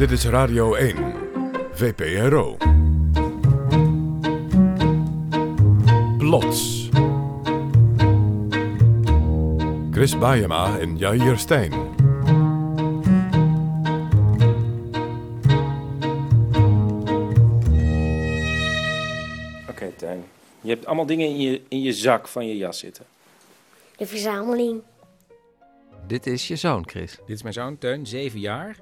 Dit is Radio 1, VPRO. Plots. Chris Baiema en Jair Stijn. Oké, Tuin. Je hebt allemaal dingen in je, in je zak van je jas zitten. De verzameling. Dit is je zoon, Chris. Dit is mijn zoon, Teun, zeven jaar.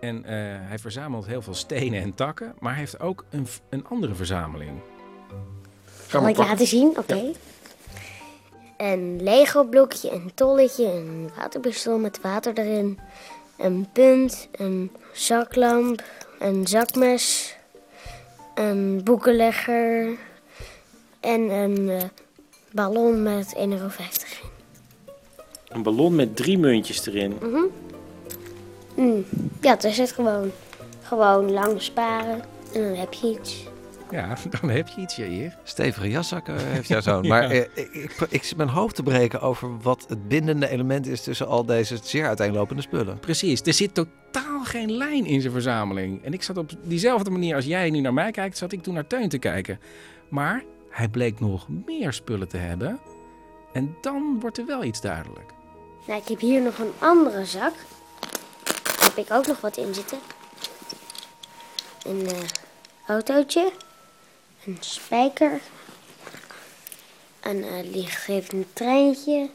En eh, hij verzamelt heel veel stenen en takken, maar hij heeft ook een, een andere verzameling. Ga Zal maar ik laten zien? Oké. Een Lego blokje, een tolletje, een waterpistool met water erin. Een punt, een zaklamp, een zakmes, een boekenlegger en een eh, ballon met 1,50 euro. Een ballon met drie muntjes erin. Mm. Ja, daar zit gewoon, gewoon lang sparen en dan heb je iets. Ja, dan heb je iets hier. Stevige jaszakken heeft jouw zoon. Maar eh, ik, ik, ik zit mijn hoofd te breken over wat het bindende element is tussen al deze zeer uiteenlopende spullen. Precies, er zit totaal geen lijn in zijn verzameling. En ik zat op diezelfde manier als jij nu naar mij kijkt, zat ik toen naar Teun te kijken. Maar hij bleek nog meer spullen te hebben. En dan wordt er wel iets duidelijk. Nou, ik heb hier nog een andere zak. Ik ook nog wat in zitten. Een eh, autootje. Een spijker. Een eh, lichtgevend treintje.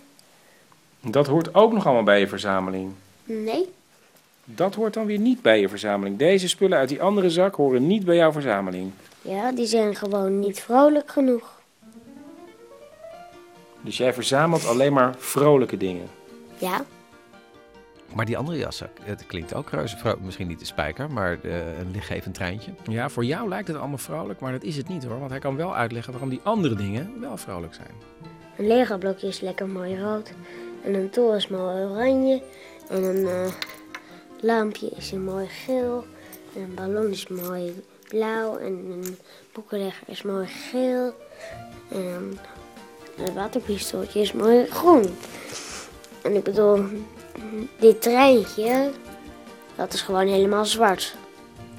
Dat hoort ook nog allemaal bij je verzameling. Nee, Dat hoort dan weer niet bij je verzameling. Deze spullen uit die andere zak horen niet bij jouw verzameling. ja, die zijn gewoon niet vrolijk genoeg. Dus jij verzamelt alleen maar vrolijke dingen. Ja, Maar die andere jaszak, het klinkt ook reuze vrouw- Misschien niet de spijker, maar eh, een lichtgevend treintje. Ja, voor jou lijkt het allemaal vrolijk, maar dat is het niet hoor. Want hij kan wel uitleggen waarom die andere dingen wel vrolijk zijn. een Lego blokje is lekker mooi rood. En een tol is mooi oranje. En een eh, lampje is een mooi geel. En een ballon is mooi blauw. En een boekenlegger is mooi geel. En een waterpistooltje is mooi groen. En ik bedoel, dit treintje, dat is gewoon helemaal zwart.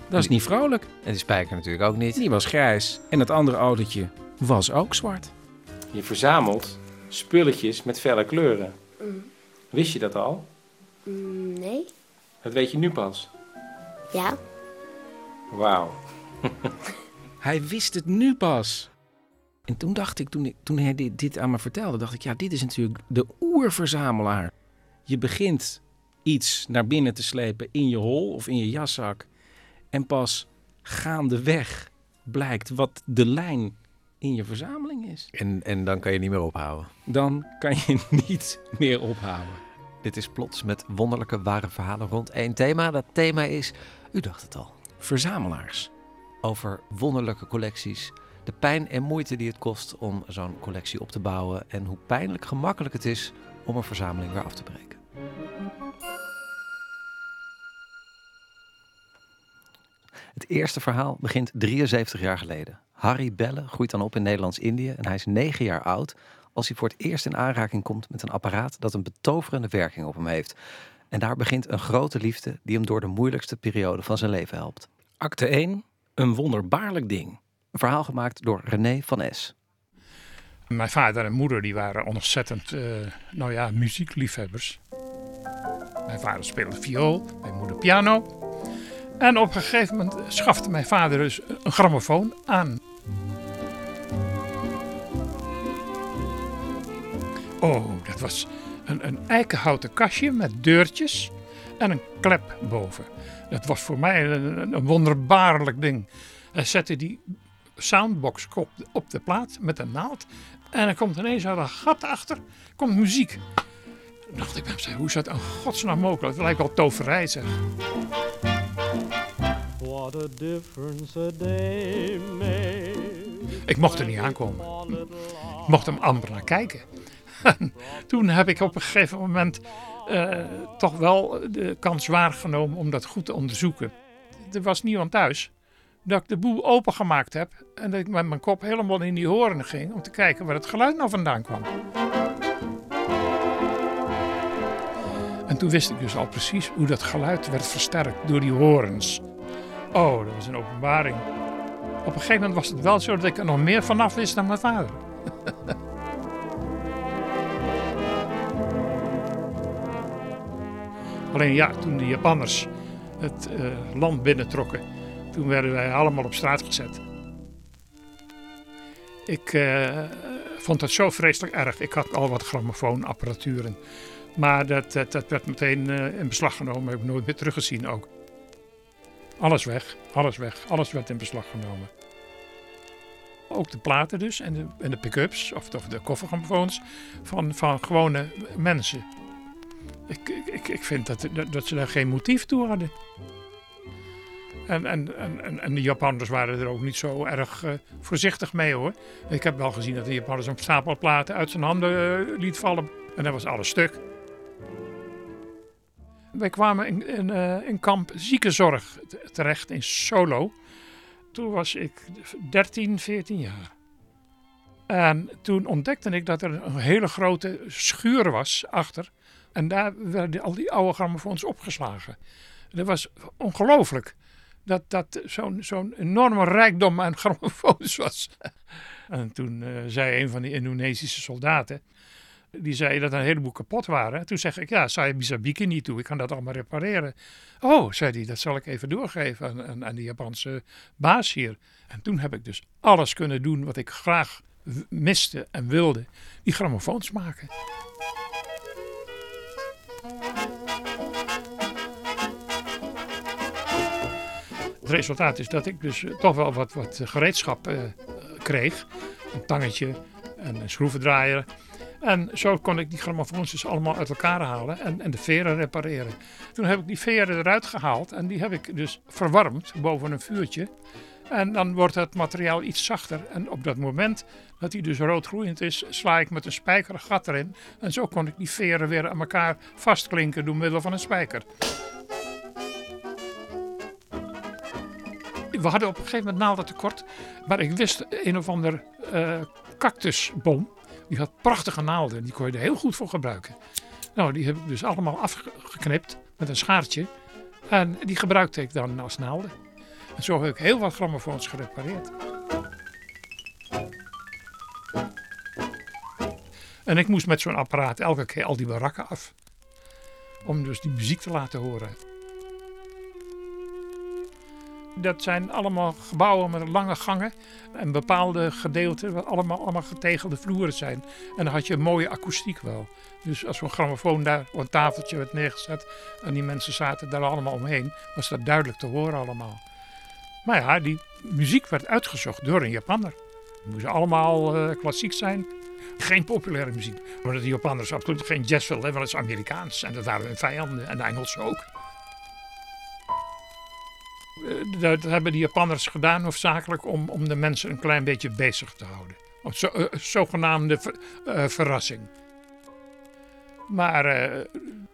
Dat is niet vrolijk. En die spijker natuurlijk ook niet. Die was grijs. En het andere autootje was ook zwart. Je verzamelt spulletjes met felle kleuren. Wist je dat al? Mm, nee? Dat weet je nu pas. Ja? Wauw. hij wist het nu pas. En toen dacht ik, toen, ik, toen hij dit, dit aan me vertelde, dacht ik, ja, dit is natuurlijk de oerverzamelaar. Je begint iets naar binnen te slepen in je hol of in je jaszak. En pas gaandeweg blijkt wat de lijn in je verzameling is. En, en dan kan je niet meer ophouden. Dan kan je niet meer ophouden. Dit is plots met wonderlijke ware verhalen rond één thema. Dat thema is, u dacht het al, Verzamelaars. over wonderlijke collecties. De pijn en moeite die het kost om zo'n collectie op te bouwen. En hoe pijnlijk gemakkelijk het is om een verzameling weer af te breken. Het eerste verhaal begint 73 jaar geleden. Harry Belle groeit dan op in Nederlands-Indië en hij is 9 jaar oud als hij voor het eerst in aanraking komt met een apparaat dat een betoverende werking op hem heeft. En daar begint een grote liefde die hem door de moeilijkste periode van zijn leven helpt. Acte 1. Een wonderbaarlijk ding. Een verhaal gemaakt door René van S. Mijn vader en moeder die waren ontzettend, eh, nou ja, muziekliefhebbers. Mijn vader speelde viool, mijn moeder piano. En op een gegeven moment schafte mijn vader dus een grammofoon aan. Oh, dat was een, een eikenhouten kastje met deurtjes en een klep boven. Dat was voor mij een, wonderbaarlijk ding. Hij zette die soundbox op, op de plaat met een naald. En er komt ineens uit een gat achter komt muziek. Toen dacht ik bij mezelf, hoe is dat in godsnaam mogelijk? Het lijkt wel toverij zeg. What a difference a day made. Ik mocht er niet aankomen. Ik mocht hem amper naar kijken. En Toen heb ik op een gegeven moment eh, toch wel de kans waargenomen om dat goed te onderzoeken. Er was niemand thuis. Dat ik de boel opengemaakt heb en dat ik met mijn kop helemaal in die horen ging om te kijken waar het geluid nou vandaan kwam. En En toen wist ik dus al precies hoe dat geluid werd versterkt door die horens. Oh, dat was een openbaring. Op een gegeven moment was het wel zo dat ik er nog meer vanaf wist dan mijn vader. Alleen ja, toen de Japanners het uh, land binnentrokken, toen werden wij allemaal op straat gezet. Ik uh, vond het zo vreselijk erg. Ik had al wat grammofoonapparaturen. Maar dat, dat, werd meteen uh, in beslag genomen. Heb ik nooit meer teruggezien ook. Alles weg, alles weg, alles werd in beslag genomen. Ook de platen dus en de, en de pick-ups of, of de koffergrammofoons van, van gewone mensen. Ik, ik, ik vind dat, dat, ze daar geen motief toe hadden. En, en, en, en de Japanners waren er ook niet zo erg uh, voorzichtig mee hoor. Ik heb wel gezien dat de Japanners een stapel platen uit zijn handen uh, liet vallen. En dat was alles stuk. Wij kwamen in, in, uh, in kamp ziekenzorg terecht in Solo. Toen was ik 13, 14 jaar. En toen ontdekte ik dat er een hele grote schuur was achter. En daar werden al die oude grammofoons opgeslagen. Dat was ongelooflijk. Dat dat zo'n zo'n enorme rijkdom aan grammofoons was. en toen uh, zei een van die Indonesische soldaten. Die zei dat een heleboel kapot waren. Toen zeg ik, ja, je Misabiki niet toe. Ik kan dat allemaal repareren. Oh, zei hij, dat zal ik even doorgeven aan, aan, de Japanse baas hier. En toen heb ik dus alles kunnen doen wat ik graag miste en wilde. Die grammofoons maken. Het resultaat is dat ik dus eh, toch wel wat, wat gereedschap uh, kreeg. Een tangetje en een schroevendraaier. En zo kon ik die grammofoons allemaal uit elkaar halen en, en de veren repareren. Toen heb ik die veren eruit gehaald en die heb ik dus verwarmd boven een vuurtje. En dan wordt het materiaal iets zachter. En op dat moment dat hij dus roodgloeiend is, sla ik met een spijker een gat erin. En zo kon ik die veren weer aan elkaar vastklinken door middel van een spijker. We hadden op een gegeven moment naalden tekort. Maar ik wist een of ander uh, cactusboom. Die had prachtige naalden. Die kon je er heel goed voor gebruiken. Nou, die heb ik dus allemaal afgeknipt met een schaartje. En die gebruikte ik dan als naalden. En zo heb ik heel wat grammofoons gerepareerd. En ik moest met zo'n apparaat elke keer al die barakken af. Om dus die muziek te laten horen. Dat zijn allemaal gebouwen met lange gangen en bepaalde gedeelten waar allemaal, allemaal getegelde vloeren zijn. En dan had je een mooie akoestiek wel. Dus als zo'n grammofoon daar op een tafeltje werd neergezet en die mensen zaten daar allemaal omheen, was dat duidelijk te horen allemaal. Maar ja, die muziek werd uitgezocht door een Japanner. Het moest allemaal uh, klassiek zijn. Geen populaire muziek. Maar de Japanners absoluut geen jazz wilden, wel eens Amerikaans. En dat waren hun vijanden en de Engelsen ook. Eh, dat hebben de Japanners gedaan hoofdzakelijk om, om de mensen een klein beetje bezig te houden. Zo, uh, zogenaamde uh, verrassing. Maar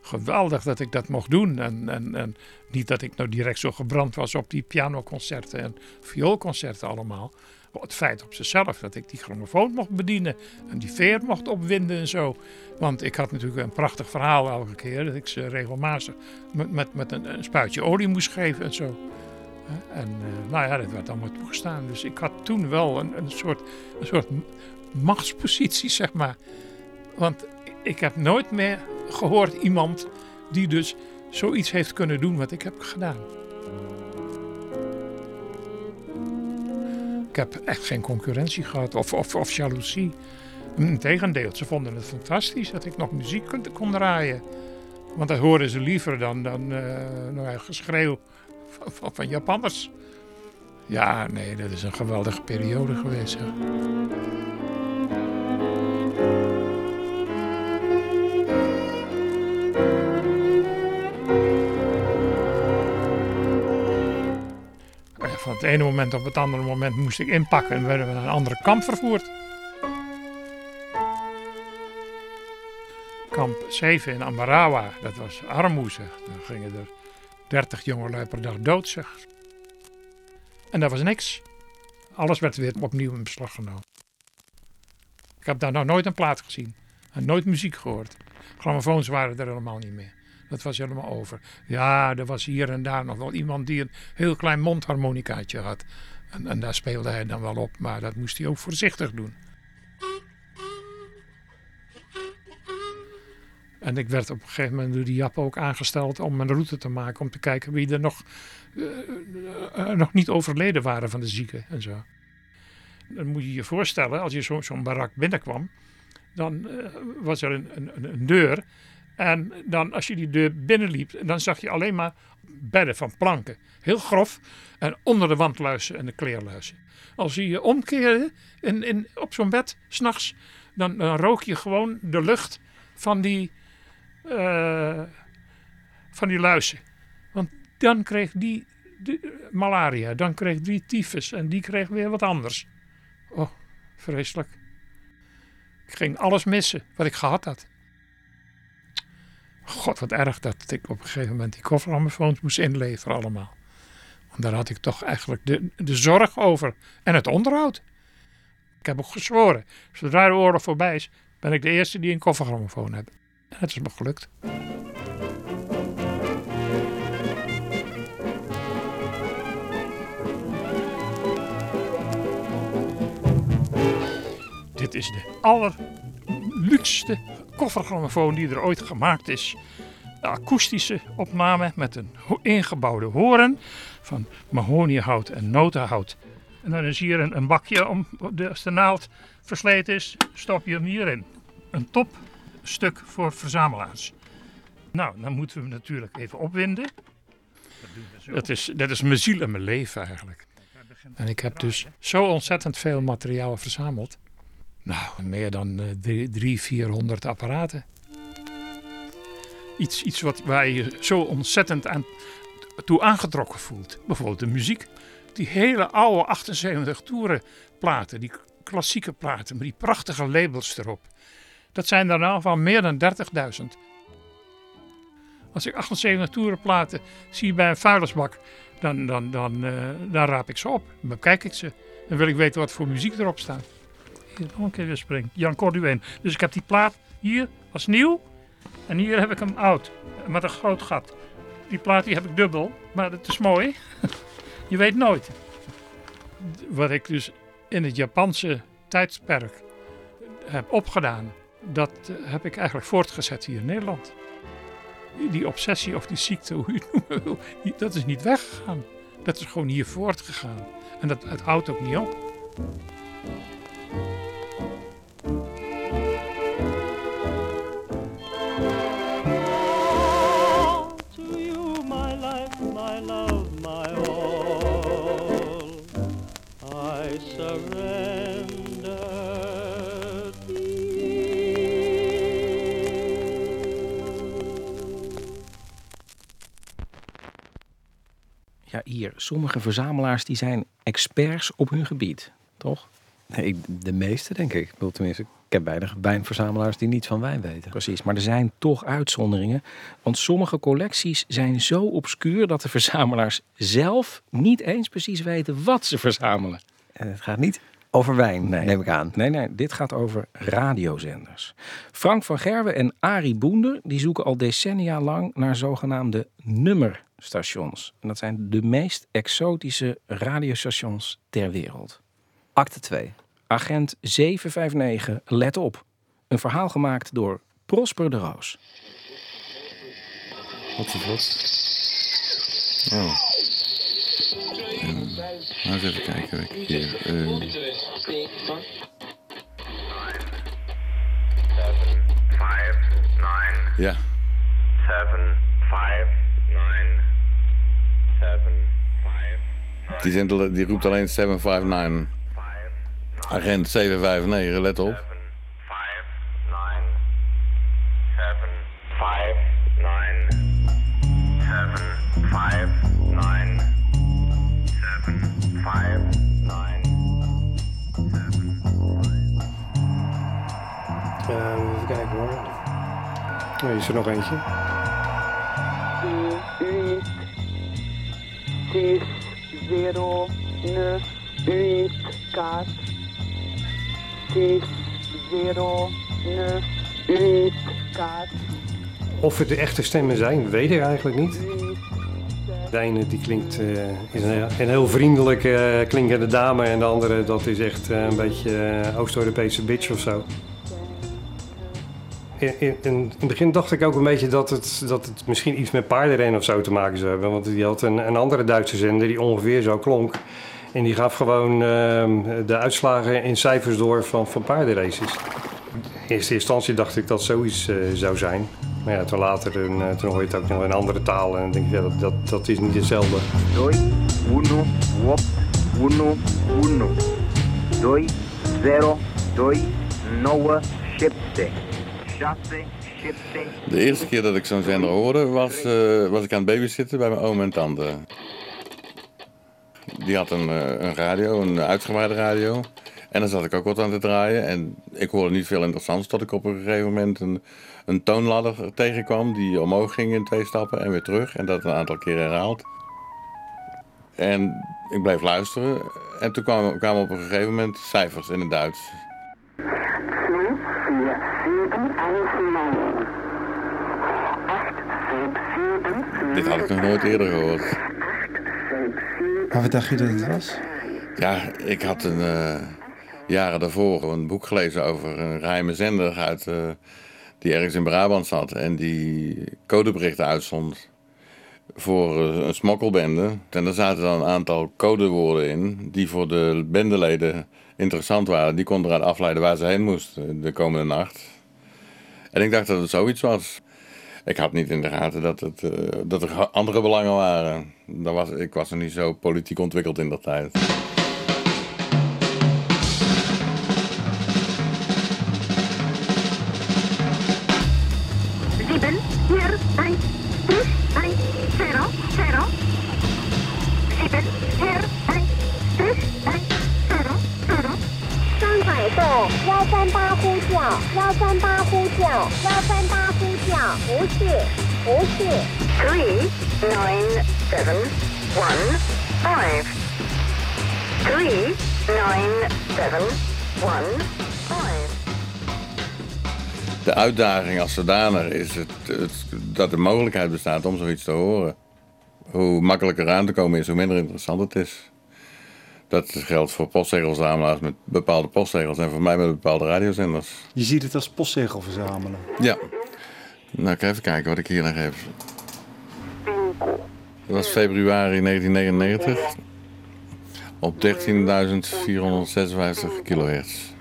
geweldig dat ik dat mocht doen. En, en, en niet dat ik nou direct zo gebrand was op die pianoconcerten en vioolconcerten allemaal. Het feit op zichzelf dat ik die grammofoon mocht bedienen en die veer mocht opwinden en zo. Want ik had natuurlijk een prachtig verhaal elke keer. Dat ik ze regelmatig met, met, met een spuitje olie moest geven en zo. En uh, nou ja, dat werd allemaal toegestaan. Dus ik had toen wel een, een, soort, een soort machtspositie, zeg maar. Want ik heb nooit meer gehoord iemand die dus zoiets heeft kunnen doen wat ik heb gedaan. Ik heb echt geen concurrentie gehad of, of, of jaloezie. Integendeel, ze vonden het fantastisch dat ik nog muziek kon, kon draaien. Want dat hoorden ze liever dan, dan uh, nou ja, geschreeuw van, van, Japanners. Ja, nee, dat is een geweldige periode geweest. Hè. Van het ene moment op het andere moment moest ik inpakken en werden we naar een andere kamp vervoerd. Kamp 7 in Ambarawa, dat was armoe zeg. Dan gingen er 30 jongelui per dag dood zeg. En dat was niks. Alles werd weer opnieuw in beslag genomen. Ik heb daar nog nooit een plaat gezien. En nooit muziek gehoord. Grammofoons waren er helemaal niet meer. Dat was helemaal over. Ja, er was hier en daar nog wel iemand die een heel klein mondharmonicaatje had. En, en daar speelde hij dan wel op, maar dat moest hij ook voorzichtig doen. En ik werd op een gegeven moment door die Jap ook aangesteld om een route te maken. Om te kijken wie er nog, eh, eh, nog niet overleden waren van de zieken en zo. Dan moet je je voorstellen, als je zo- zo'n barak binnenkwam, dan eh, was er een, een, een deur. En dan als je die deur binnenliep, dan zag je alleen maar bedden van planken. Heel grof. En onder de wandluizen en de kleerluizen. Als je je omkeerde in, in, op zo'n bed, s'nachts, dan, dan rook je gewoon de lucht van die, eh, van die luizen. Want dan kreeg die de, malaria, dan kreeg die tyfus en die kreeg weer wat anders. Oh, vreselijk. Ik ging alles missen wat ik gehad had. God, wat erg dat ik op een gegeven moment die kofferammofoons moest inleveren allemaal. Want daar had ik toch eigenlijk de, de zorg over en het onderhoud. Ik heb ook gezworen, zodra de oorlog voorbij is, ben ik de eerste die een koffergrammofoon heeft. Het is me gelukt. Dit is de allerluxste koffergrammofoon die er ooit gemaakt is. De akoestische opname met een ingebouwde horen van mahoniehout en notenhout. En dan is hier een, bakje om, als de naald versleten is, stop je hem hierin. Een topstuk voor verzamelaars. Nou, dan moeten we hem natuurlijk even opwinden. Dat is, dat is mijn ziel en mijn leven eigenlijk. En ik heb dus zo ontzettend veel materiaal verzameld. Nou, meer dan eh, drie, drie, 400 apparaten. Iets, iets wat, waar je je zo ontzettend aan, toe aangetrokken voelt. Bijvoorbeeld de muziek. Die hele oude 78 toeren platen, die klassieke platen, met die prachtige labels erop. Dat zijn er nou van meer dan 30.000. Als ik 78 toeren platen zie bij een vuilnisbak, dan, dan, eh, dan raap ik ze op. Dan bekijk ik ze. Dan wil ik weten wat voor muziek erop staat. Hier, nog een keer weer spring. Jan Cordueen. Dus ik heb die plaat hier als nieuw. En hier heb ik hem oud. Met een groot gat. Die plaat die heb ik dubbel. Maar dat is mooi. Je weet nooit. Wat ik dus in het Japanse tijdsperk heb opgedaan. Dat eh, heb ik eigenlijk voortgezet hier in Nederland. Die- obsessie of die ziekte, hoe je het noemen wil, dat is niet weggegaan. Dat is gewoon hier voortgegaan. En dat, het houdt ook niet op. Sommige verzamelaars die zijn experts op hun gebied. Toch? Nee, de meeste denk ik. Ik bedoel, tenminste, ik heb weinig wijnverzamelaars die niets van wijn weten. Precies, maar er zijn toch uitzonderingen. Want sommige collecties zijn zo obscuur dat de verzamelaars zelf niet eens precies weten wat ze verzamelen. En het gaat niet over wijn, Nee. neem ik aan. Nee, nee, dit gaat over radiozenders. Frank van Gerwen en Arie Boender die zoeken al decennia lang naar zogenaamde stations. En dat zijn de meest exotische radiostations ter wereld. Acte 2. Agent 759, let op. Een verhaal gemaakt door Prosper de Roos. Wat is dat? Oh. Um, eens even kijken wat ik hier... Um... Ja. 7, 5, die, al- die roept alleen 759. five, Agent 759, let op. Eh, even kijken hoor. Oh, hier is er nog eentje. Zes, zero, neuf, uit, kaart. Zes, zero, neuf, uit, kaart. Of het de echte stemmen zijn, weet ik eigenlijk niet. De ene die klinkt, is een, een heel vriendelijk eh, klinkende dame en de andere dat is echt eh, een beetje Oost-Europese bitch of zo. In, in, in het begin dacht ik ook een beetje dat het, dat het misschien iets met paardenrennen of zo te maken zou hebben. Want die had een, een andere Duitse zender die ongeveer zo klonk. En die gaf gewoon ehm, de uitslagen in cijfers door van, van paardenraces. In eerste instantie dacht ik dat zoiets eh, zou zijn. Maar ja, toen later eh, toen hoor je het ook nog in andere taal. En dan denk ja, dat, dat, dat is niet hetzelfde. Doi, uno, wop, uno, uno. Doi, zero, doi, nouă, șapte. De eerste keer dat ik zo'n zender hoorde was, eh, was ik aan het babysitten bij mijn oom en tante. Die had een, eh, een radio, een uitgebreide radio. En daar zat ik ook wat aan te draaien. En ik hoorde niet veel interessants tot ik op een gegeven moment een, een toonladder tegenkwam. Die omhoog ging in twee stappen en weer terug. En dat een aantal keer herhaald. En ik bleef luisteren. En toen kwamen, kwamen op een gegeven moment cijfers in het Duits. Dit had ik nog nooit eerder gehoord. Maar wat dacht je dat het was? Ja, ik had een, eh, jaren daarvoor een boek gelezen over een geheime zender uit, eh, die ergens in Brabant zat en die codeberichten uitzond voor eh, een smokkelbende. En daar zaten dan een aantal codewoorden in die voor de bendeleden interessant waren. Die konden eruit afleiden waar ze heen moesten de komende nacht. En ik dacht dat het zoiets was. Ik had niet in de gaten dat, het, eh, dat er andere belangen waren. Dat was, ik was nog niet zo politiek ontwikkeld in dat tijd. Uitdaging als zodanig is het, het, dat de mogelijkheid bestaat om zoiets te horen. Hoe makkelijker aan te komen is, hoe minder interessant het is. Dat geldt voor postzegelverzamelaars met bepaalde postzegels en voor mij met bepaalde radiozenders. Je ziet het als postzegel verzamelen. Ja. Nou, ik even kijken wat ik hier nog heb. Dat was februari 1999 op 13.456 kilohertz.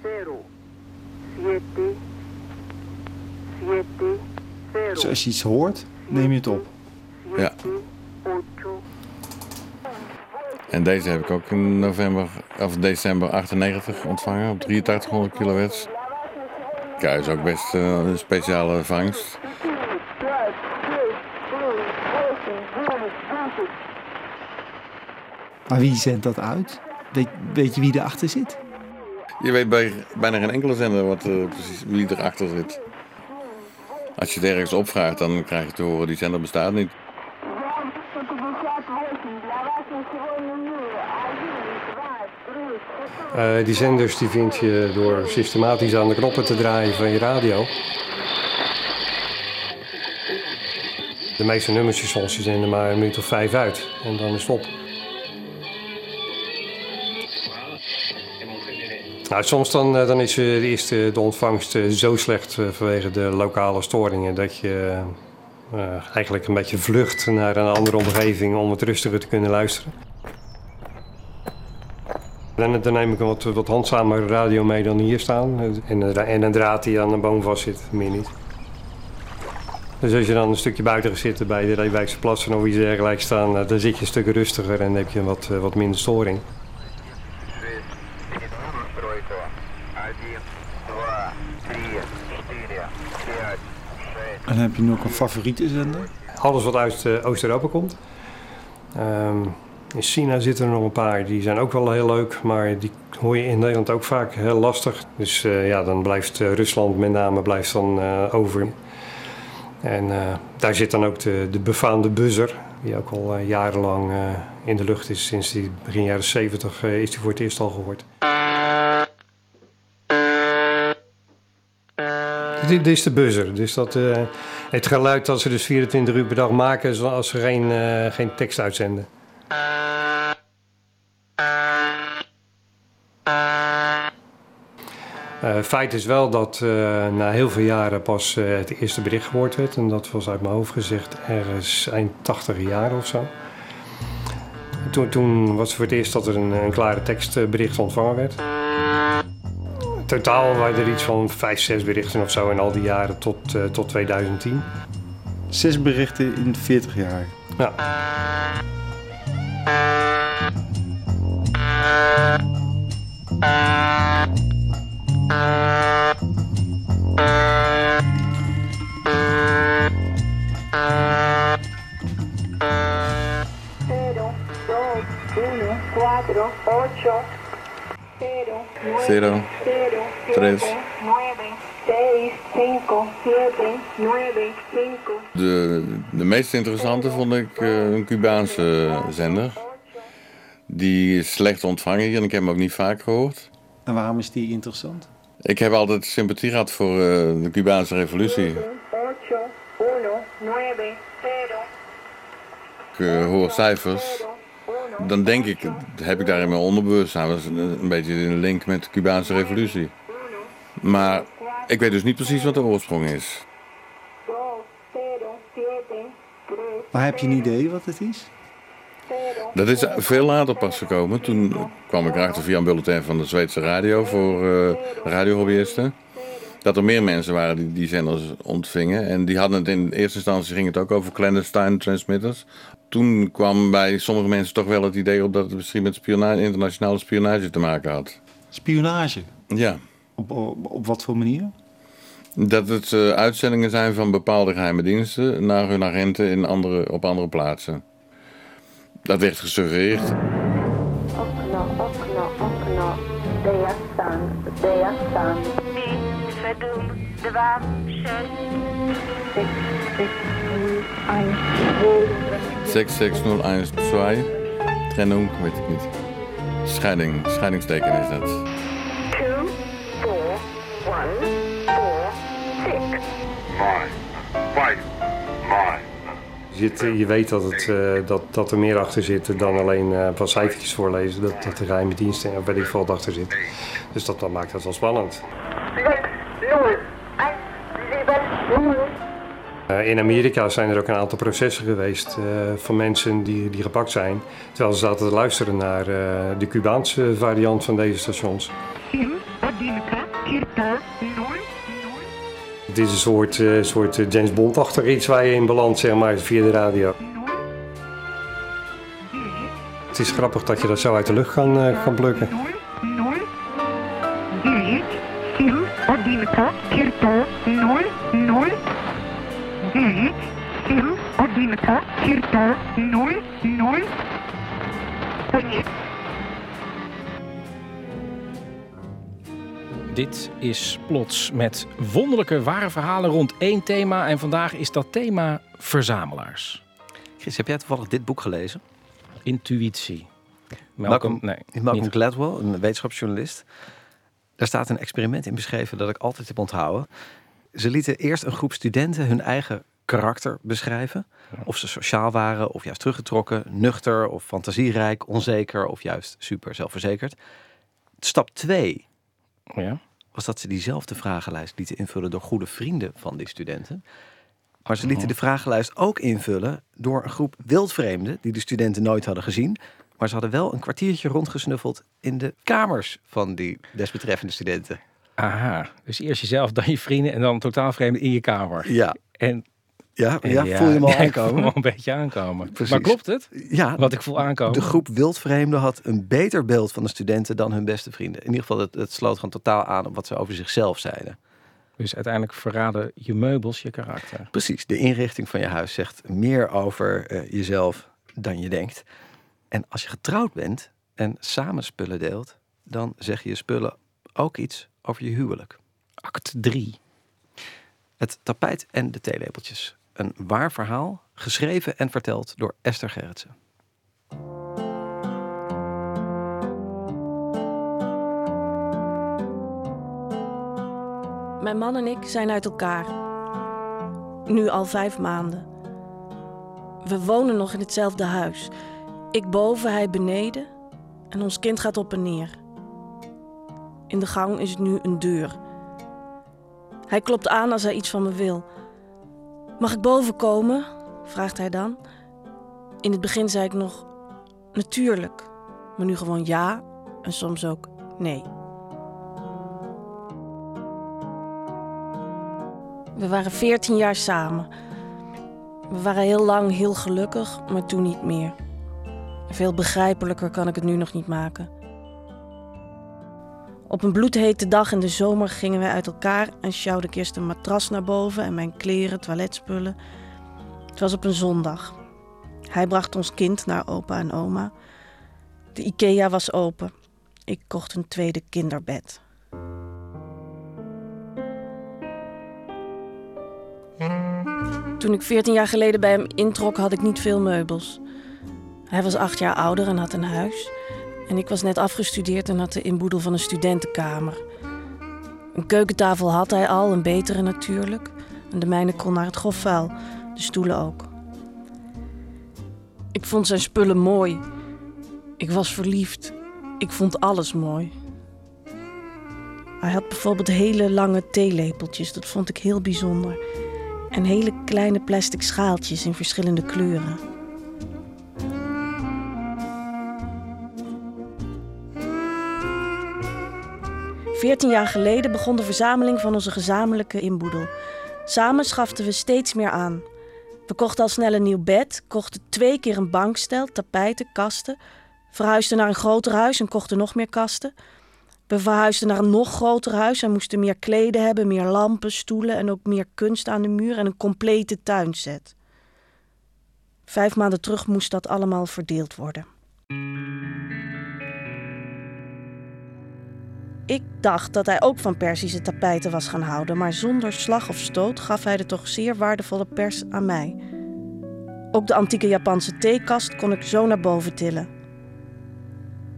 Dus als je iets hoort, neem je het op. Ja. En deze heb ik ook in november, of december 98 ontvangen op 8300 kilohertz. Ja, is ook best eh, een speciale vangst. Maar wie zendt dat uit? Weet, weet je wie erachter zit? Je weet bij bijna geen enkele zender wat, eh, precies wie erachter zit. Als je het ergens opvraagt, dan krijg je te horen die zender bestaat niet. Eh, die zenders die vind je door systematisch aan de knoppen te draaien van je radio. De meeste nummerstations die zenden maar een minuut of vijf uit en dan is het op. Nou, soms dan, eh, dan is de eerste de ontvangst eh, zo slecht eh, vanwege de lokale storingen dat je eigenlijk een beetje vlucht naar een andere omgeving om het rustiger te kunnen luisteren. Dan, neem ik een wat, wat handzamere radio mee dan hier staan. En, een dra- en een draad die aan een boom vast zit, meer niet. Dus als je dan een stukje buiten gaat zitten bij de Reewijkse plassen of iets dergelijks staan, dan zit je een stuk rustiger en heb je wat, wat minder storing. En heb je nog een favoriete zender? Alles wat uit eh, Oost-Europa komt. Ehm, in China zitten er nog een paar, die zijn ook wel heel leuk, maar die hoor je in Nederland ook vaak heel lastig. Dus eh, ja, dan blijft eh, Rusland met name blijft dan over. En daar zit dan ook de, de befaamde buzzer, die ook al jarenlang in de lucht is. Sinds die begin jaren 70 eh, is die voor het eerst al gehoord. Dit, dit is de buzzer. Dus dat, eh, Het geluid dat ze dus 24 uur per dag maken als ze geen, eh, geen tekst uitzenden. Eh, feit is wel dat eh, na heel veel jaren pas eh, het eerste bericht gehoord werd. En dat was uit mijn hoofd gezegd ergens eind 80 jaar of zo. Toen, toen was het voor het eerst dat er een, een klare tekstbericht ontvangen werd. Totaal waren er iets van vijf, zes berichten of zo in al die jaren tot, eh, tot 2010. Zes berichten in 40 jaar. Ja. Cero, De, de meest interessante vond ik eh, een Cubaanse zender. Die is slecht ontvangen hier en ik heb hem ook niet vaak gehoord. En waarom is die interessant? Ik heb altijd sympathie gehad voor eh, de Cubaanse revolutie. Ik eh, hoor cijfers. Dan denk ik, heb ik daar in mijn onderbewustzijn een beetje een link met de Cubaanse revolutie. Maar ik weet dus niet precies wat de oorsprong is. Maar heb je een idee wat het is? Dat is veel later pas gekomen. Toen kwam ik erachter via een bulletin van de Zweedse radio voor eh radiohobbyisten. Dat er meer mensen waren die die zenders ontvingen. En die hadden het in eerste instantie ging het ook over clandestine transmitters. Toen kwam bij sommige mensen toch wel het idee op dat het misschien met spionage, internationale spionage te maken had. Spionage. Ja. Op, op, op wat voor manier? Dat het eh, uitzendingen zijn van bepaalde geheime diensten naar hun agenten in andere, op andere plaatsen. Dat werd gesuggereerd. Okno, okno, okno. Stann, där jag stann. Min fördom, dva, šest. Sex, sex, nul, eins, zwei. 66012. Trennung, weet ik niet. Scheiding, scheidingsteken is dat. One, four, six. Five, five, five. Je, weet dat, het, eh, dat, dat er meer achter zit dan alleen uh, wat cijfertjes voorlezen. Dat, dat de geheime dienst en bij die achter zit. Dus dat, maakt het wel spannend. Uh, in Amerika zijn er ook een aantal processen geweest van mensen die, die gepakt zijn. Terwijl ze zaten te luisteren naar de Cubaanse variant van deze stations. Het is een soort, eh, soort eh, James Bond-achtig iets waar je in belandt, zeg maar, via de radio. Het is grappig dat je dat zo uit de lucht kan, eh, kan plukken. Dit is Plots met wonderlijke ware verhalen rond één thema. En vandaag is dat thema verzamelaars. Chris, heb jij toevallig dit boek gelezen? Intuïtie. Malcolm, nee, Malcolm niet. Gladwell, een wetenschapsjournalist. Daar staat een experiment in beschreven dat ik altijd heb onthouden. Ze lieten eerst een groep studenten hun eigen karakter beschrijven. Of ze sociaal waren, of juist teruggetrokken, nuchter of fantasierijk, onzeker of juist super zelfverzekerd. Stap 2 Ja. was dat ze diezelfde vragenlijst lieten invullen door goede vrienden van die studenten. Maar ze lieten Oh. de vragenlijst ook invullen door een groep wildvreemden die de studenten nooit hadden gezien. Maar ze hadden wel een kwartiertje rondgesnuffeld in de kamers van die desbetreffende studenten. Aha, dus eerst jezelf, dan je vrienden en dan totaal vreemde in je kamer. Ja. En, Ja, ja, voel je hem al ja, ik aankomen? voel een beetje aankomen. Precies. Maar klopt het? Ja, Wat ik voel aankomen? de groep wildvreemden had een beter beeld van de studenten dan hun beste vrienden. In ieder geval, het, het sloot gewoon totaal aan op wat ze over zichzelf zeiden. Dus uiteindelijk verraden je meubels je karakter. Precies, de inrichting van je huis zegt meer over eh, jezelf dan je denkt. En als je getrouwd bent en samen spullen deelt, dan zeg je spullen ook iets over je huwelijk. Act 3. Het tapijt en de theelepeltjes. Een waar verhaal, geschreven en verteld door Esther Gerritsen. Mijn man en ik zijn uit elkaar. Nu al vijf maanden. We wonen nog in hetzelfde huis. Ik boven, hij beneden. En ons kind gaat op en neer. In de gang is nu een deur. Hij klopt aan als hij iets van me wil. Mag ik boven komen? vraagt hij dan. In het begin zei ik nog natuurlijk, maar nu gewoon ja en soms ook nee. We waren 14 jaar samen. We waren heel lang heel gelukkig, maar toen niet meer. Veel begrijpelijker kan ik het nu nog niet maken. Op een bloedhete dag in de zomer gingen wij uit elkaar en sjouwde eerst een matras naar boven en mijn kleren, toiletspullen. Het was op een zondag. Hij bracht ons kind naar opa en oma. De IKEA was open. Ik kocht een tweede kinderbed. Toen ik 14 jaar geleden bij hem introk, had ik niet veel meubels. Hij was acht jaar ouder en had een huis. En ik was net afgestudeerd en had de inboedel van een studentenkamer. Een keukentafel had hij al, een betere natuurlijk. En de mijne kon naar het grofvuil, de stoelen ook. Ik vond zijn spullen mooi. Ik was verliefd. Ik vond alles mooi. Hij had bijvoorbeeld hele lange theelepeltjes, dat vond ik heel bijzonder. En hele kleine plastic schaaltjes in verschillende kleuren. Veertien jaar geleden begon de verzameling van onze gezamenlijke inboedel. Samen schaften we steeds meer aan. We kochten al snel een nieuw bed, kochten twee keer een bankstel, tapijten, kasten. Verhuisden naar een groter huis en kochten nog meer kasten. We verhuisden naar een nog groter huis en moesten meer kleden hebben, meer lampen, stoelen en ook meer kunst aan de muur en een complete tuinset. Vijf maanden terug moest dat allemaal verdeeld worden. Ik dacht dat hij ook van Persische tapijten was gaan houden, maar zonder slag of stoot gaf hij de toch zeer waardevolle pers aan mij. Ook de antieke Japanse theekast kon ik zo naar boven tillen.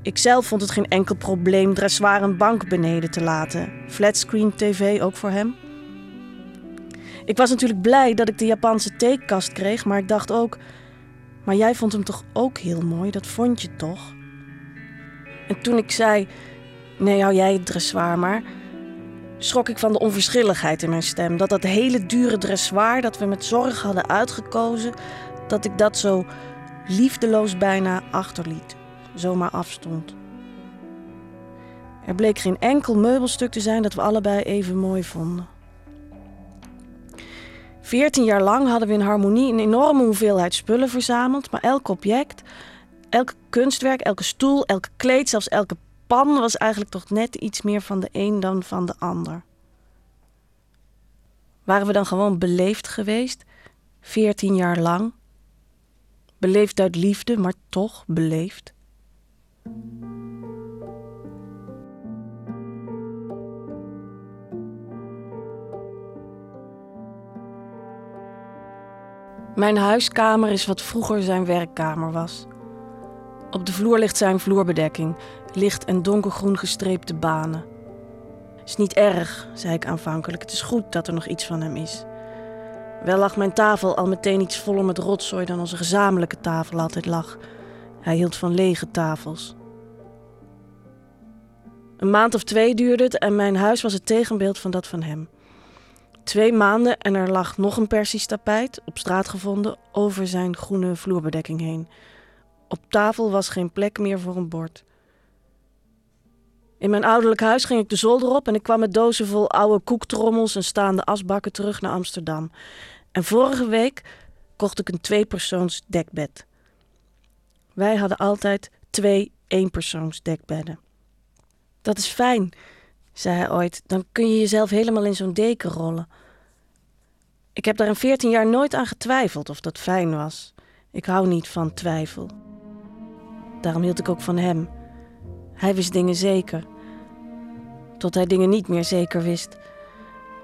Ikzelf vond het geen enkel probleem dressoir een bank beneden te laten. Flatscreen tv ook voor hem. Ik was natuurlijk blij dat ik de Japanse theekast kreeg, maar ik dacht ook... Maar jij vond hem toch ook heel mooi, dat vond je toch? En toen ik zei... Nee, hou jij het dressoir maar. Schrok ik van de onverschilligheid in mijn stem. Dat dat hele dure dressoir dat we met zorg hadden uitgekozen, dat ik dat zo liefdeloos bijna achterliet. Zomaar afstond. Er bleek geen enkel meubelstuk te zijn dat we allebei even mooi vonden. Veertien jaar lang hadden we in harmonie een enorme hoeveelheid spullen verzameld, maar elk object, elk kunstwerk, elke stoel, elke kleed, zelfs elke pan was eigenlijk toch net iets meer van de een dan van de ander. Waren we dan gewoon beleefd geweest, veertien jaar lang? Beleefd uit liefde, maar toch beleefd? Mijn huiskamer is wat vroeger zijn werkkamer was. Op de vloer ligt zijn vloerbedekking, licht en donkergroen gestreepte banen. Is niet erg, zei ik aanvankelijk. Het is goed dat er nog iets van hem is. Wel lag mijn tafel al meteen iets voller met rotzooi dan onze gezamenlijke tafel altijd lag. Hij hield van lege tafels. Een maand of twee duurde het en mijn huis was het tegenbeeld van dat van hem. Twee maanden en er lag nog een Persisch tapijt, op straat gevonden, over zijn groene vloerbedekking heen. Op tafel was geen plek meer voor een bord. In mijn ouderlijk huis ging ik de zolder op en ik kwam met dozen vol oude koektrommels en staande asbakken terug naar Amsterdam. En vorige week kocht ik een tweepersoons dekbed. Wij hadden altijd twee eenpersoons dekbedden. Dat is fijn, zei hij ooit. Dan kun je jezelf helemaal in zo'n deken rollen. Ik heb daar in veertien jaar nooit aan getwijfeld of dat fijn was. Ik hou niet van twijfel. Daarom hield ik ook van hem. Hij wist dingen zeker. Tot hij dingen niet meer zeker wist.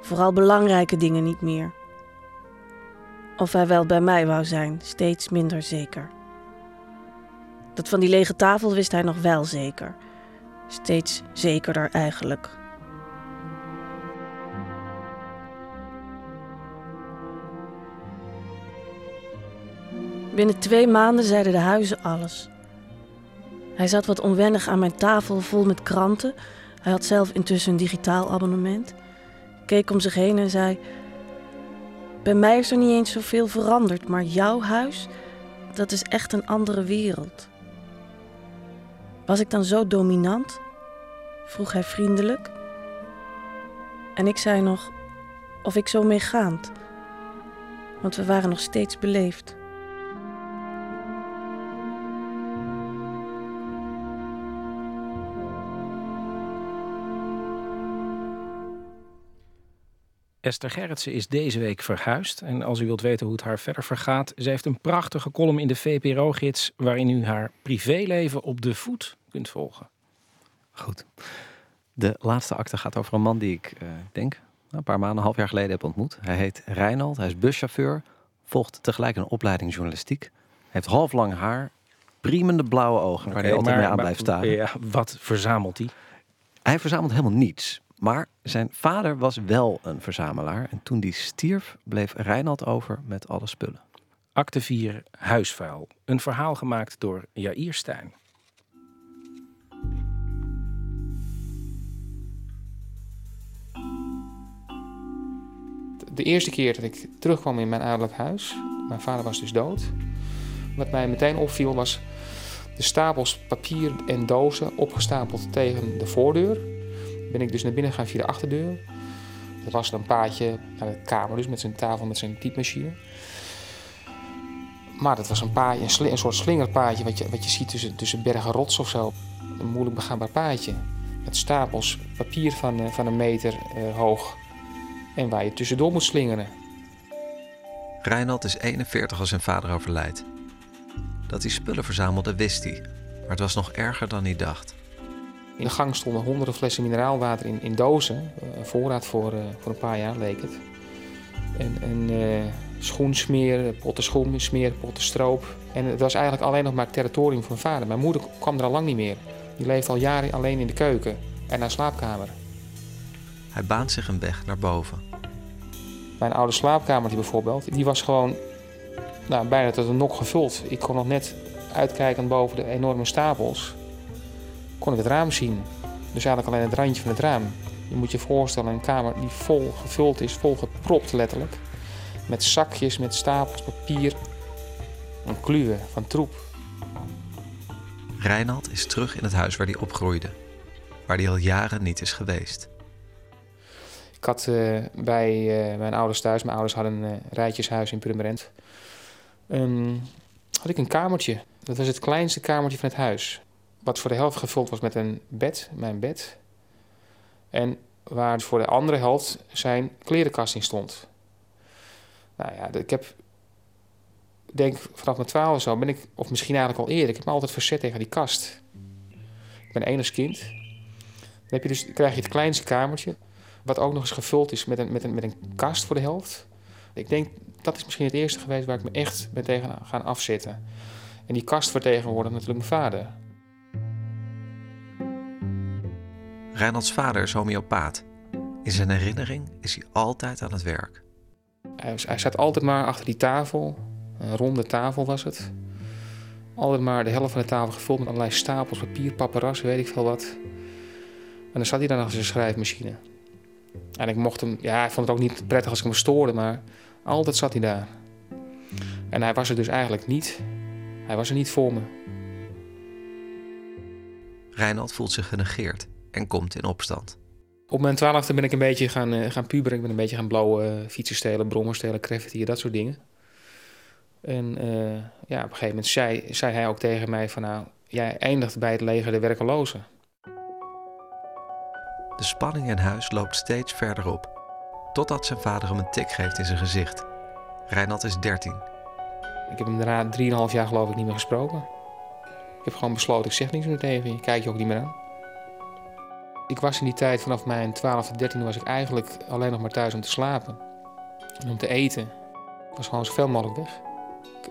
Vooral belangrijke dingen niet meer. Of hij wel bij mij wou zijn, steeds minder zeker. Dat van die lege tafel wist hij nog wel zeker. Steeds zekerder eigenlijk. Binnen twee maanden zeiden de huizen alles. Hij zat wat onwennig aan mijn tafel vol met kranten. Hij had zelf intussen een digitaal abonnement. Keek om zich heen en zei: Bij mij is er niet eens zoveel veranderd, maar jouw huis, dat is echt een andere wereld. Was ik dan zo dominant? vroeg hij vriendelijk. En ik zei nog: Of ik zo meegaand. Want we waren nog steeds beleefd. Esther Gerritsen is deze week verhuisd. En als u wilt weten hoe het haar verder vergaat, ze heeft een prachtige column in de VPRO-gids waarin u haar privéleven op de voet kunt volgen. Goed. De laatste acte gaat over een man die ik uh, denk een paar maanden, een half jaar geleden heb ontmoet. Hij heet Reinald, hij is buschauffeur, volgt tegelijk een opleiding journalistiek. Heeft half lang haar, priemende blauwe ogen, waar hij altijd maar- mee aan blijft staan. Ja, wat verzamelt hij? Hij verzamelt helemaal niets. Maar zijn vader was wel een verzamelaar. En toen die stierf, bleef Reinald over met alle spullen. Acte 4, Huisvuil. Een verhaal gemaakt door Jair Stijn. De eerste keer dat ik terugkwam in mijn ouderlijk huis, mijn vader was dus dood. Wat mij meteen opviel was de stapels papier en dozen opgestapeld tegen de voordeur. Ben ik dus naar binnen gegaan via de achterdeur. Er was een paadje naar de kamer, dus met zijn tafel met zijn typemachine. Maar dat was een paadje, een soort slingerpaadje wat je, wat je ziet tussen, tussen bergen rots of zo. Een moeilijk begaanbaar paadje. Met stapels papier van, eh, van een meter eh, hoog. En waar je tussendoor moet slingeren. Reinald is 41 als zijn vader overlijdt. Dat hij spullen verzamelde wist hij. Maar het was nog erger dan hij dacht. In de gang stonden honderden flessen mineraalwater in, in dozen. Eh, Een voorraad voor, eh, voor een paar jaar leek het. En, en eh, schoensmeer, potten schoen, smeer, potten stroop. En het was eigenlijk alleen nog maar het territorium van mijn vader. Mijn moeder kwam er al lang niet meer. Die leefde al jaren alleen in de keuken en haar slaapkamer. Hij baant zich een weg naar boven. Mijn oude slaapkamer bijvoorbeeld, die was gewoon nou, bijna tot een nok gevuld. Ik kon nog net uitkijkend boven de enorme stapels, kon ik het raam zien. Dus eigenlijk alleen het randje van het raam. Je moet je voorstellen, een kamer die vol gevuld is, vol gepropt letterlijk. Met zakjes, met stapels papier. Een kluwe van troep. Reinald is terug in het huis waar hij opgroeide. Waar hij al jaren niet is geweest. Ik had eh, bij eh, mijn ouders thuis, mijn ouders hadden een eh, rijtjeshuis in Purmerend. Ehm, had ik een kamertje. Dat was het kleinste kamertje van het huis. Wat voor de helft gevuld was met een bed, mijn bed. En waar voor de andere helft zijn klerenkast in stond. Nou ja, ik heb, denk vanaf mijn twaalf zo, ben ik, of misschien eigenlijk al eerder, ik heb me altijd verzet tegen die kast. Ik ben enigskind. Dan heb je dus, krijg je het kleinste kamertje. Wat ook nog eens gevuld is met een, met een, met een kast voor de helft. Ik denk, dat is misschien het eerste geweest waar ik me echt ben tegen gaan afzetten. En die kast vertegenwoordigt natuurlijk mijn vader. Reinalds vader is homeopaat. In zijn herinnering is hij altijd aan het werk. Hij, hij zat altijd maar achter die tafel. Een ronde tafel was het. Altijd maar de helft van de tafel gevuld met allerlei stapels papier, paparas, weet ik veel wat. En dan zat hij dan achter zijn schrijfmachine. En ik mocht hem, ja, hij vond het ook niet prettig als ik hem stoorde, maar altijd zat hij daar. En hij was er dus eigenlijk niet. Hij was er niet voor me. Reinald voelt zich genegeerd en komt in opstand. Op mijn twaalfde ben ik een beetje gaan, eh, gaan puberen. Ik ben een beetje gaan blauwe eh, fietsen stelen, brommen stelen, graffiti, dat soort dingen. En eh, ja, op een gegeven moment zei, zei hij ook tegen mij van... nou, jij eindigt bij het leger de werkelozen. De spanning in huis loopt steeds verder op. Totdat zijn vader hem een tik geeft in zijn gezicht. Reinald is 13. Ik heb hem daarna 3,5 jaar geloof ik niet meer gesproken. Ik heb gewoon besloten, ik zeg niks meer tegen je. Kijk je ook niet meer aan. Ik was in die tijd, vanaf mijn 12e, 13e, was ik eigenlijk alleen nog maar thuis om te slapen. En om te eten. Ik was gewoon zoveel mogelijk weg.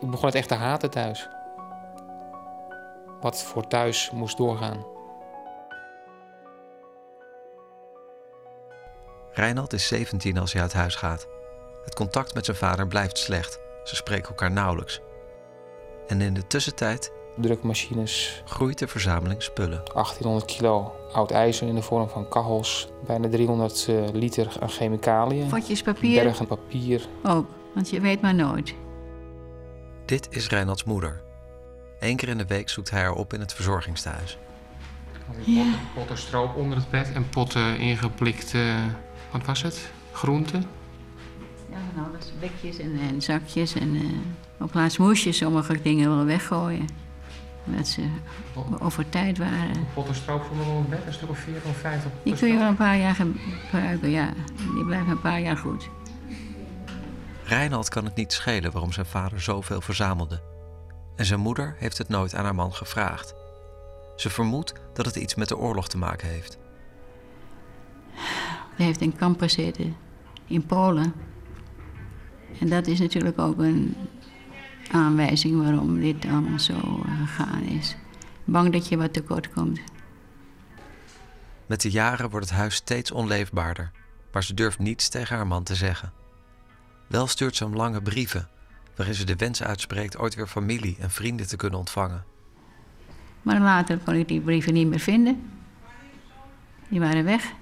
Ik begon het echt te haten thuis. Wat voor thuis moest doorgaan. Reinald is 17 als hij uit huis gaat. Het contact met zijn vader blijft slecht. Ze spreken elkaar nauwelijks. En in de tussentijd drukmachines. groeit de verzameling spullen. 1800 kilo oud ijzer in de vorm van kachels. Bijna 300 uh, liter aan chemicaliën. Vatjes papier. Bergen papier. Ook, want je weet maar nooit. Dit is Reinalds moeder. Eén keer in de week zoekt hij haar op in het verzorgingstehuis. Ja. Potten, potten stroop onder het bed en potten ingeplikt, uh, wat was het? Groenten? Ja, van alles. Bekjes en, en zakjes en uh, op plaats moest je sommige dingen wel weggooien. Omdat ze over tijd waren. Potten stroop voor nog een bed, een stuk of vier of vijf op Die kun je wel een paar jaar gebruiken, ja. Die blijven een paar jaar goed. Reinald kan het niet schelen waarom zijn vader zoveel verzamelde. En zijn moeder heeft het nooit aan haar man gevraagd. Ze vermoedt dat het iets met de oorlog te maken heeft. Hij heeft in kamp gezeten in Polen. En dat is natuurlijk ook een aanwijzing waarom dit allemaal zo gegaan is. Bang dat je wat tekort komt. Met de jaren wordt het huis steeds onleefbaarder, maar ze durft niets tegen haar man te zeggen. Wel stuurt ze hem lange brieven, waarin ze de wens uitspreekt ooit weer familie en vrienden te kunnen ontvangen. Maar later kon ik die brieven niet meer vinden. Die waren weg.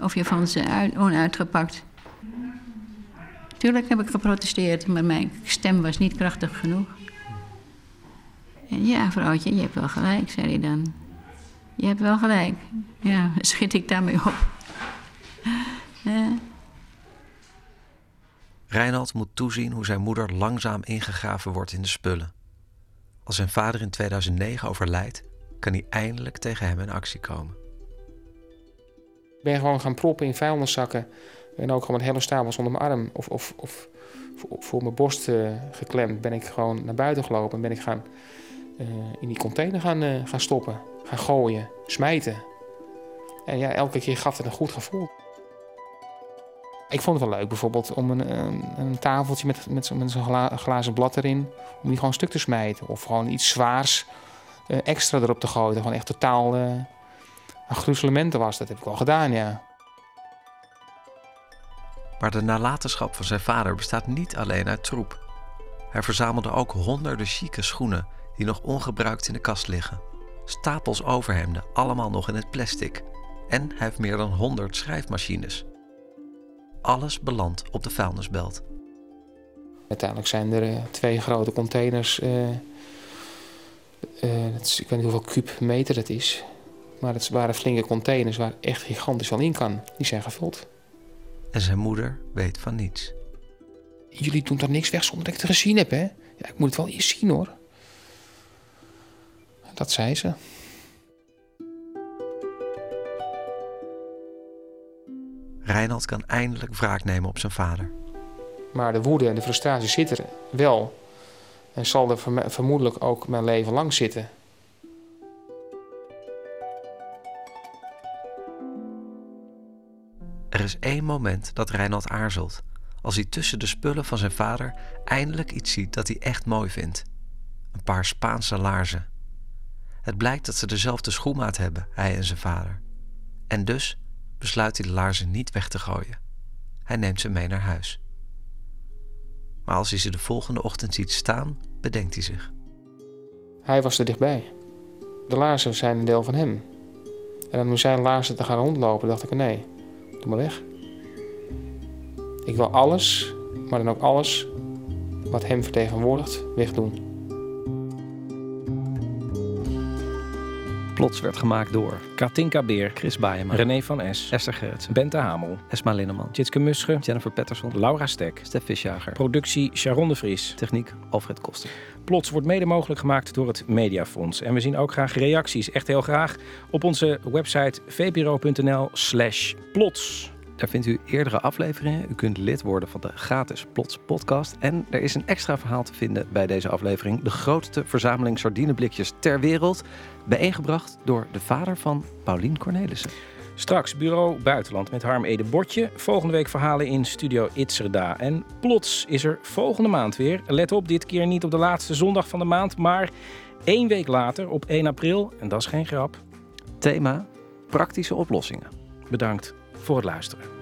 Of je vond ze uit, onuitgepakt. Tuurlijk heb ik geprotesteerd, maar mijn stem was niet krachtig genoeg. En ja, vrouwtje, je hebt wel gelijk, zei hij dan. Je hebt wel gelijk. Ja, schiet ik daarmee op. Ja. Reinald moet toezien hoe zijn moeder langzaam ingegraven wordt in de spullen. Als zijn vader in 2009 overlijdt, kan hij eindelijk tegen hem in actie komen. Ik ben gewoon gaan proppen in vuilniszakken. En ook gewoon met hele stapels onder mijn arm of, of, of voor, mijn borst uh, geklemd. Ben ik gewoon naar buiten gelopen en ben ik gaan, uh, in die container gaan, uh, gaan stoppen. Gaan gooien, smijten. En ja, elke keer gaf het een goed gevoel. Ik vond het wel leuk bijvoorbeeld om een, een, tafeltje met, met zo'n zo gla, glazen blad erin, om die gewoon stuk te smijten. Of gewoon iets zwaars extra erop te gooien. Gewoon echt totaal uh, een was. Dat heb ik wel gedaan, ja. Maar de nalatenschap van zijn vader bestaat niet alleen uit troep. Hij verzamelde ook honderden chique schoenen die nog ongebruikt in de kast liggen. Stapels overhemden, allemaal nog in het plastic. En hij heeft meer dan 100 schrijfmachines alles belandt op de vuilnisbelt. Uiteindelijk zijn er uh, twee grote containers. Uh, is, ik weet niet hoeveel kubmeter het is. Maar het waren flinke containers waar echt gigantisch wel in kan. Die zijn gevuld. En zijn moeder weet van niets. Jullie doen toch niks weg zonder dat ik het gezien heb, hè? Ja, ik moet het wel eerst zien, hoor. Dat zei ze. Reinald kan eindelijk wraak nemen op zijn vader. Maar de woede en de frustratie zitten er wel. En zal er vermoedelijk ook mijn leven lang zitten. Is één moment dat Reinald aarzelt. Als hij tussen de spullen van zijn vader eindelijk iets ziet dat hij echt mooi vindt. Een paar Spaanse laarzen. Het blijkt dat ze dezelfde schoenmaat hebben, hij en zijn vader. En dus besluit hij de laarzen niet weg te gooien. Hij neemt ze mee naar huis. Maar als hij ze de volgende ochtend ziet staan, bedenkt hij zich. Hij was er dichtbij. De laarzen zijn een deel van hem. En dan zijn laarzen te gaan rondlopen, dacht ik: nee, doe maar weg. Ik wil alles, maar dan ook alles wat hem vertegenwoordigt, wegdoen. Plots werd gemaakt door Katinka Beer, Chris Baaiema, René van Es, Esther Gerritsen, Bente Hamel, Esma Linneman, Jitske Musche, Jennifer Patterson, Laura Stek, Stef Visjager, productie Sharon de Vries, techniek Alfred Koster. Plots wordt mede mogelijk gemaakt door het Mediafonds. En we zien ook graag reacties, echt heel graag, op onze website vpro.nl slash plots. Daar vindt u eerdere afleveringen. U kunt lid worden van de gratis Plots podcast. En er is een extra verhaal te vinden bij deze aflevering. De grootste verzameling sardineblikjes ter wereld. Bijeengebracht door de vader van Paulien Cornelissen. Straks Bureau Buitenland met Harm Ede Bordje. Volgende week verhalen in Studio Itzerda. En plots is er volgende maand weer. Let op, dit keer niet op de laatste zondag van de maand, maar één week later op 1 april. En dat is geen grap. Thema praktische oplossingen. Bedankt voor het luisteren.